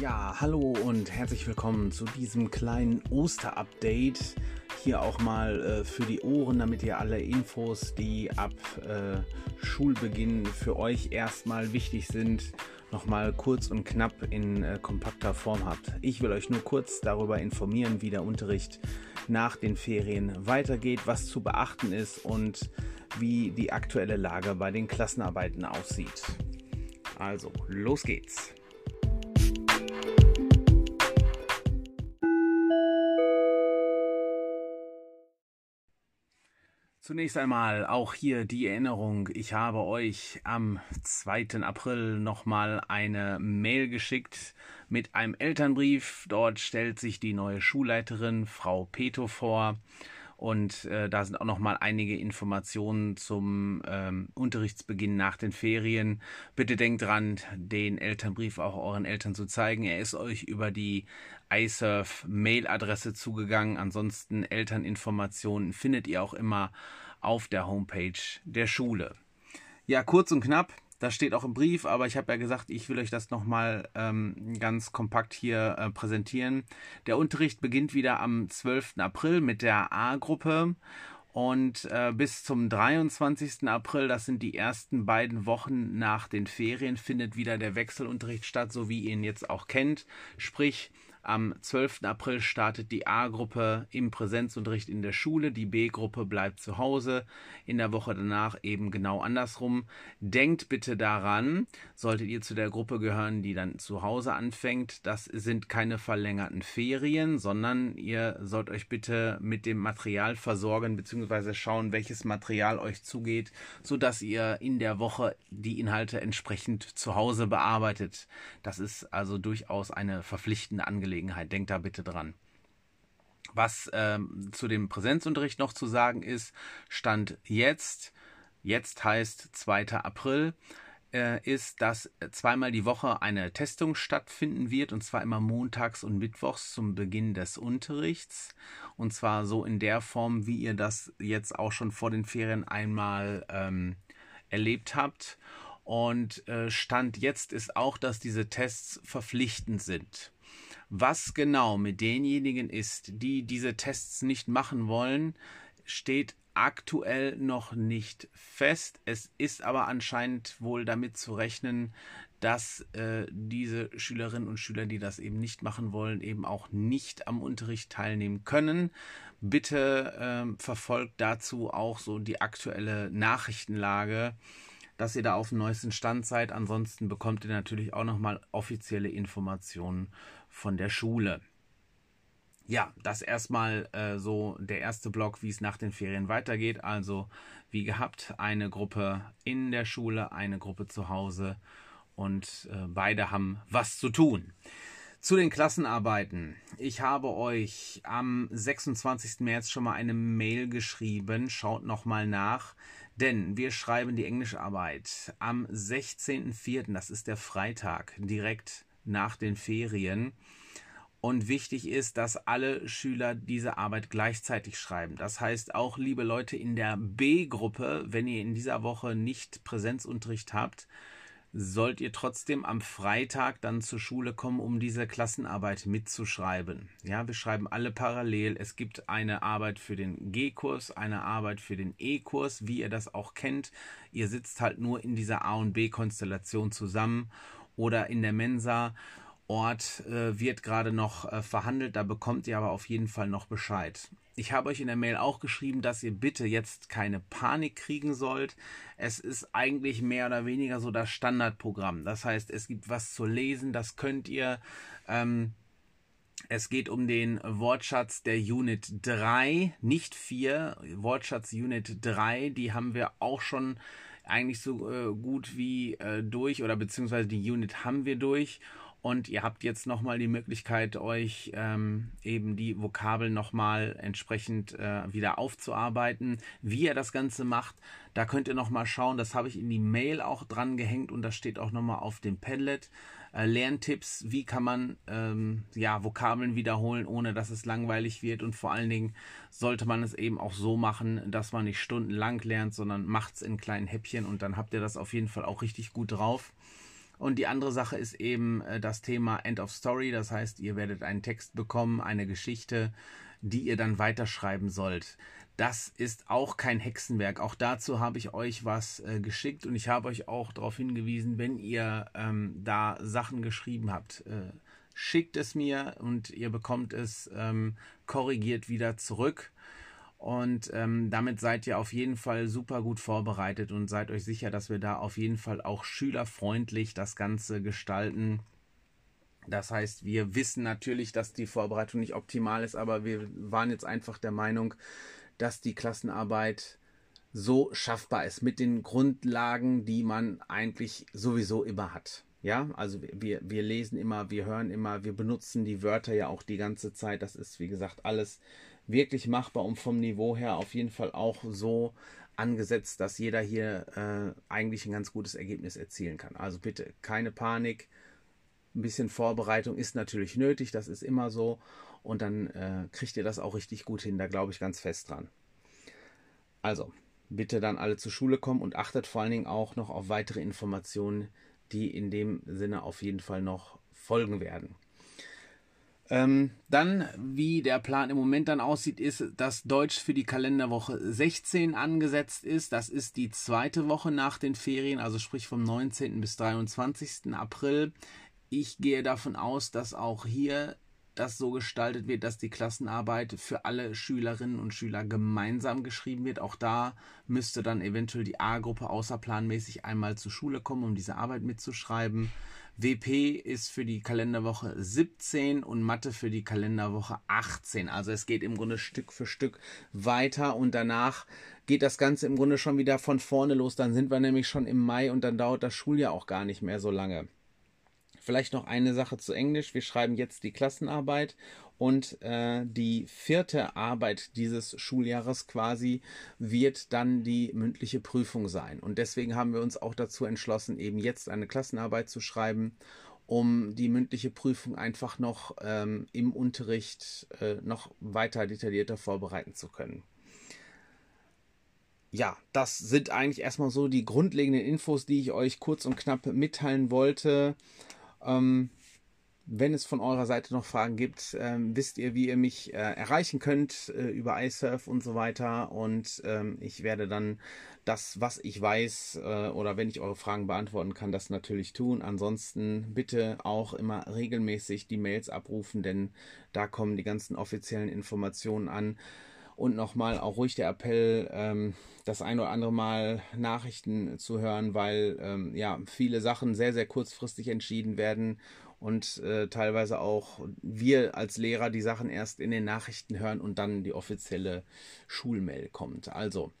Ja, hallo und herzlich willkommen zu diesem kleinen Oster-Update. Hier auch mal äh, für die Ohren, damit ihr alle Infos, die ab äh, Schulbeginn für euch erstmal wichtig sind, nochmal kurz und knapp in äh, kompakter Form habt. Ich will euch nur kurz darüber informieren, wie der Unterricht nach den Ferien weitergeht, was zu beachten ist und wie die aktuelle Lage bei den Klassenarbeiten aussieht. Also, los geht's. Zunächst einmal auch hier die Erinnerung, ich habe euch am 2. April nochmal eine Mail geschickt mit einem Elternbrief. Dort stellt sich die neue Schulleiterin, Frau Peto, vor. Und äh, da sind auch noch mal einige Informationen zum ähm, Unterrichtsbeginn nach den Ferien. Bitte denkt dran, den Elternbrief auch euren Eltern zu zeigen. Er ist euch über die iSurf Mailadresse zugegangen. Ansonsten Elterninformationen findet ihr auch immer auf der Homepage der Schule. Ja, kurz und knapp. Das steht auch im Brief, aber ich habe ja gesagt, ich will euch das nochmal ähm, ganz kompakt hier äh, präsentieren. Der Unterricht beginnt wieder am 12. April mit der A-Gruppe und äh, bis zum 23. April, das sind die ersten beiden Wochen nach den Ferien, findet wieder der Wechselunterricht statt, so wie ihr ihn jetzt auch kennt. Sprich, am 12. April startet die A-Gruppe im Präsenzunterricht in der Schule, die B-Gruppe bleibt zu Hause. In der Woche danach eben genau andersrum. Denkt bitte daran, solltet ihr zu der Gruppe gehören, die dann zu Hause anfängt, das sind keine verlängerten Ferien, sondern ihr sollt euch bitte mit dem Material versorgen bzw. schauen, welches Material euch zugeht, sodass ihr in der Woche die Inhalte entsprechend zu Hause bearbeitet. Das ist also durchaus eine verpflichtende Angelegenheit. Angelegenheit. Denkt da bitte dran. Was ähm, zu dem Präsenzunterricht noch zu sagen ist, stand jetzt, jetzt heißt 2. April, äh, ist, dass zweimal die Woche eine Testung stattfinden wird, und zwar immer montags und mittwochs zum Beginn des Unterrichts. Und zwar so in der Form, wie ihr das jetzt auch schon vor den Ferien einmal ähm, erlebt habt. Und äh, Stand jetzt ist auch, dass diese Tests verpflichtend sind. Was genau mit denjenigen ist, die diese Tests nicht machen wollen, steht aktuell noch nicht fest. Es ist aber anscheinend wohl damit zu rechnen, dass äh, diese Schülerinnen und Schüler, die das eben nicht machen wollen, eben auch nicht am Unterricht teilnehmen können. Bitte äh, verfolgt dazu auch so die aktuelle Nachrichtenlage, dass ihr da auf dem neuesten Stand seid. Ansonsten bekommt ihr natürlich auch nochmal offizielle Informationen von der Schule. Ja, das erstmal äh, so der erste Block, wie es nach den Ferien weitergeht. Also wie gehabt, eine Gruppe in der Schule, eine Gruppe zu Hause und äh, beide haben was zu tun. Zu den Klassenarbeiten. Ich habe euch am 26. März schon mal eine Mail geschrieben. Schaut nochmal nach, denn wir schreiben die Englischarbeit am 16.04., das ist der Freitag, direkt nach den Ferien. Und wichtig ist, dass alle Schüler diese Arbeit gleichzeitig schreiben. Das heißt auch, liebe Leute in der B-Gruppe, wenn ihr in dieser Woche nicht Präsenzunterricht habt, sollt ihr trotzdem am Freitag dann zur Schule kommen, um diese Klassenarbeit mitzuschreiben. Ja, wir schreiben alle parallel. Es gibt eine Arbeit für den G-Kurs, eine Arbeit für den E-Kurs, wie ihr das auch kennt. Ihr sitzt halt nur in dieser A- und B-Konstellation zusammen oder in der Mensa. Ort äh, wird gerade noch äh, verhandelt, da bekommt ihr aber auf jeden Fall noch Bescheid. Ich habe euch in der Mail auch geschrieben, dass ihr bitte jetzt keine Panik kriegen sollt. Es ist eigentlich mehr oder weniger so das Standardprogramm. Das heißt, es gibt was zu lesen, das könnt ihr. Ähm, es geht um den Wortschatz der Unit 3, nicht 4. Wortschatz Unit 3, die haben wir auch schon eigentlich so äh, gut wie äh, durch oder beziehungsweise die Unit haben wir durch. Und ihr habt jetzt nochmal die Möglichkeit, euch ähm, eben die Vokabeln nochmal entsprechend äh, wieder aufzuarbeiten. Wie ihr das Ganze macht, da könnt ihr nochmal schauen. Das habe ich in die Mail auch dran gehängt und das steht auch nochmal auf dem Padlet. Äh, Lerntipps, wie kann man ähm, ja, Vokabeln wiederholen, ohne dass es langweilig wird. Und vor allen Dingen sollte man es eben auch so machen, dass man nicht stundenlang lernt, sondern macht es in kleinen Häppchen und dann habt ihr das auf jeden Fall auch richtig gut drauf. Und die andere Sache ist eben äh, das Thema End of Story. Das heißt, ihr werdet einen Text bekommen, eine Geschichte, die ihr dann weiterschreiben sollt. Das ist auch kein Hexenwerk. Auch dazu habe ich euch was äh, geschickt und ich habe euch auch darauf hingewiesen, wenn ihr ähm, da Sachen geschrieben habt, äh, schickt es mir und ihr bekommt es ähm, korrigiert wieder zurück. Und ähm, damit seid ihr auf jeden Fall super gut vorbereitet und seid euch sicher, dass wir da auf jeden Fall auch schülerfreundlich das Ganze gestalten. Das heißt, wir wissen natürlich, dass die Vorbereitung nicht optimal ist, aber wir waren jetzt einfach der Meinung, dass die Klassenarbeit so schaffbar ist mit den Grundlagen, die man eigentlich sowieso immer hat. Ja, also wir, wir lesen immer, wir hören immer, wir benutzen die Wörter ja auch die ganze Zeit. Das ist, wie gesagt, alles wirklich machbar und vom Niveau her auf jeden Fall auch so angesetzt, dass jeder hier äh, eigentlich ein ganz gutes Ergebnis erzielen kann. Also bitte keine Panik. Ein bisschen Vorbereitung ist natürlich nötig, das ist immer so. Und dann äh, kriegt ihr das auch richtig gut hin. Da glaube ich ganz fest dran. Also, bitte dann alle zur Schule kommen und achtet vor allen Dingen auch noch auf weitere Informationen, die in dem Sinne auf jeden Fall noch folgen werden. Ähm, dann, wie der Plan im Moment dann aussieht, ist, dass Deutsch für die Kalenderwoche 16 angesetzt ist. Das ist die zweite Woche nach den Ferien, also sprich vom 19. bis 23. April. Ich gehe davon aus, dass auch hier das so gestaltet wird, dass die Klassenarbeit für alle Schülerinnen und Schüler gemeinsam geschrieben wird. Auch da müsste dann eventuell die A-Gruppe außerplanmäßig einmal zur Schule kommen, um diese Arbeit mitzuschreiben. WP ist für die Kalenderwoche 17 und Mathe für die Kalenderwoche 18. Also es geht im Grunde Stück für Stück weiter und danach geht das Ganze im Grunde schon wieder von vorne los. Dann sind wir nämlich schon im Mai und dann dauert das Schuljahr auch gar nicht mehr so lange. Vielleicht noch eine Sache zu Englisch. Wir schreiben jetzt die Klassenarbeit und äh, die vierte Arbeit dieses Schuljahres quasi wird dann die mündliche Prüfung sein. Und deswegen haben wir uns auch dazu entschlossen, eben jetzt eine Klassenarbeit zu schreiben, um die mündliche Prüfung einfach noch ähm, im Unterricht äh, noch weiter detaillierter vorbereiten zu können ja, das sind eigentlich erstmal so die grundlegenden Infos, die ich euch kurz und knapp mitteilen wollte. Ähm, wenn es von eurer Seite noch Fragen gibt, ähm, wisst ihr, wie ihr mich äh, erreichen könnt äh, über iSurf und so weiter. Und ähm, ich werde dann das, was ich weiß äh, oder wenn ich eure Fragen beantworten kann, das natürlich tun. Ansonsten bitte auch immer regelmäßig die Mails abrufen, denn da kommen die ganzen offiziellen Informationen an. Und nochmal auch ruhig der Appell, ähm, das ein oder andere Mal Nachrichten zu hören, weil ähm, ja viele Sachen sehr, sehr kurzfristig entschieden werden und äh, teilweise auch wir als Lehrer die Sachen erst in den Nachrichten hören und dann die offizielle Schulmail kommt. Also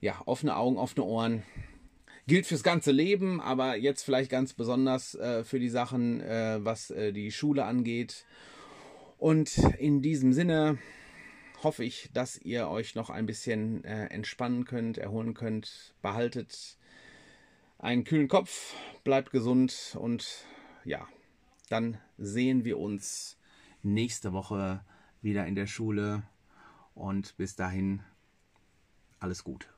ja, offene Augen, offene Ohren. Gilt fürs ganze Leben, aber jetzt vielleicht ganz besonders äh, für die Sachen, äh, was äh, die Schule angeht. Und in diesem Sinne hoffe ich, dass ihr euch noch ein bisschen äh, entspannen könnt, erholen könnt. Behaltet einen kühlen Kopf, bleibt gesund und ja, dann sehen wir uns nächste Woche wieder in der Schule und bis dahin alles gut.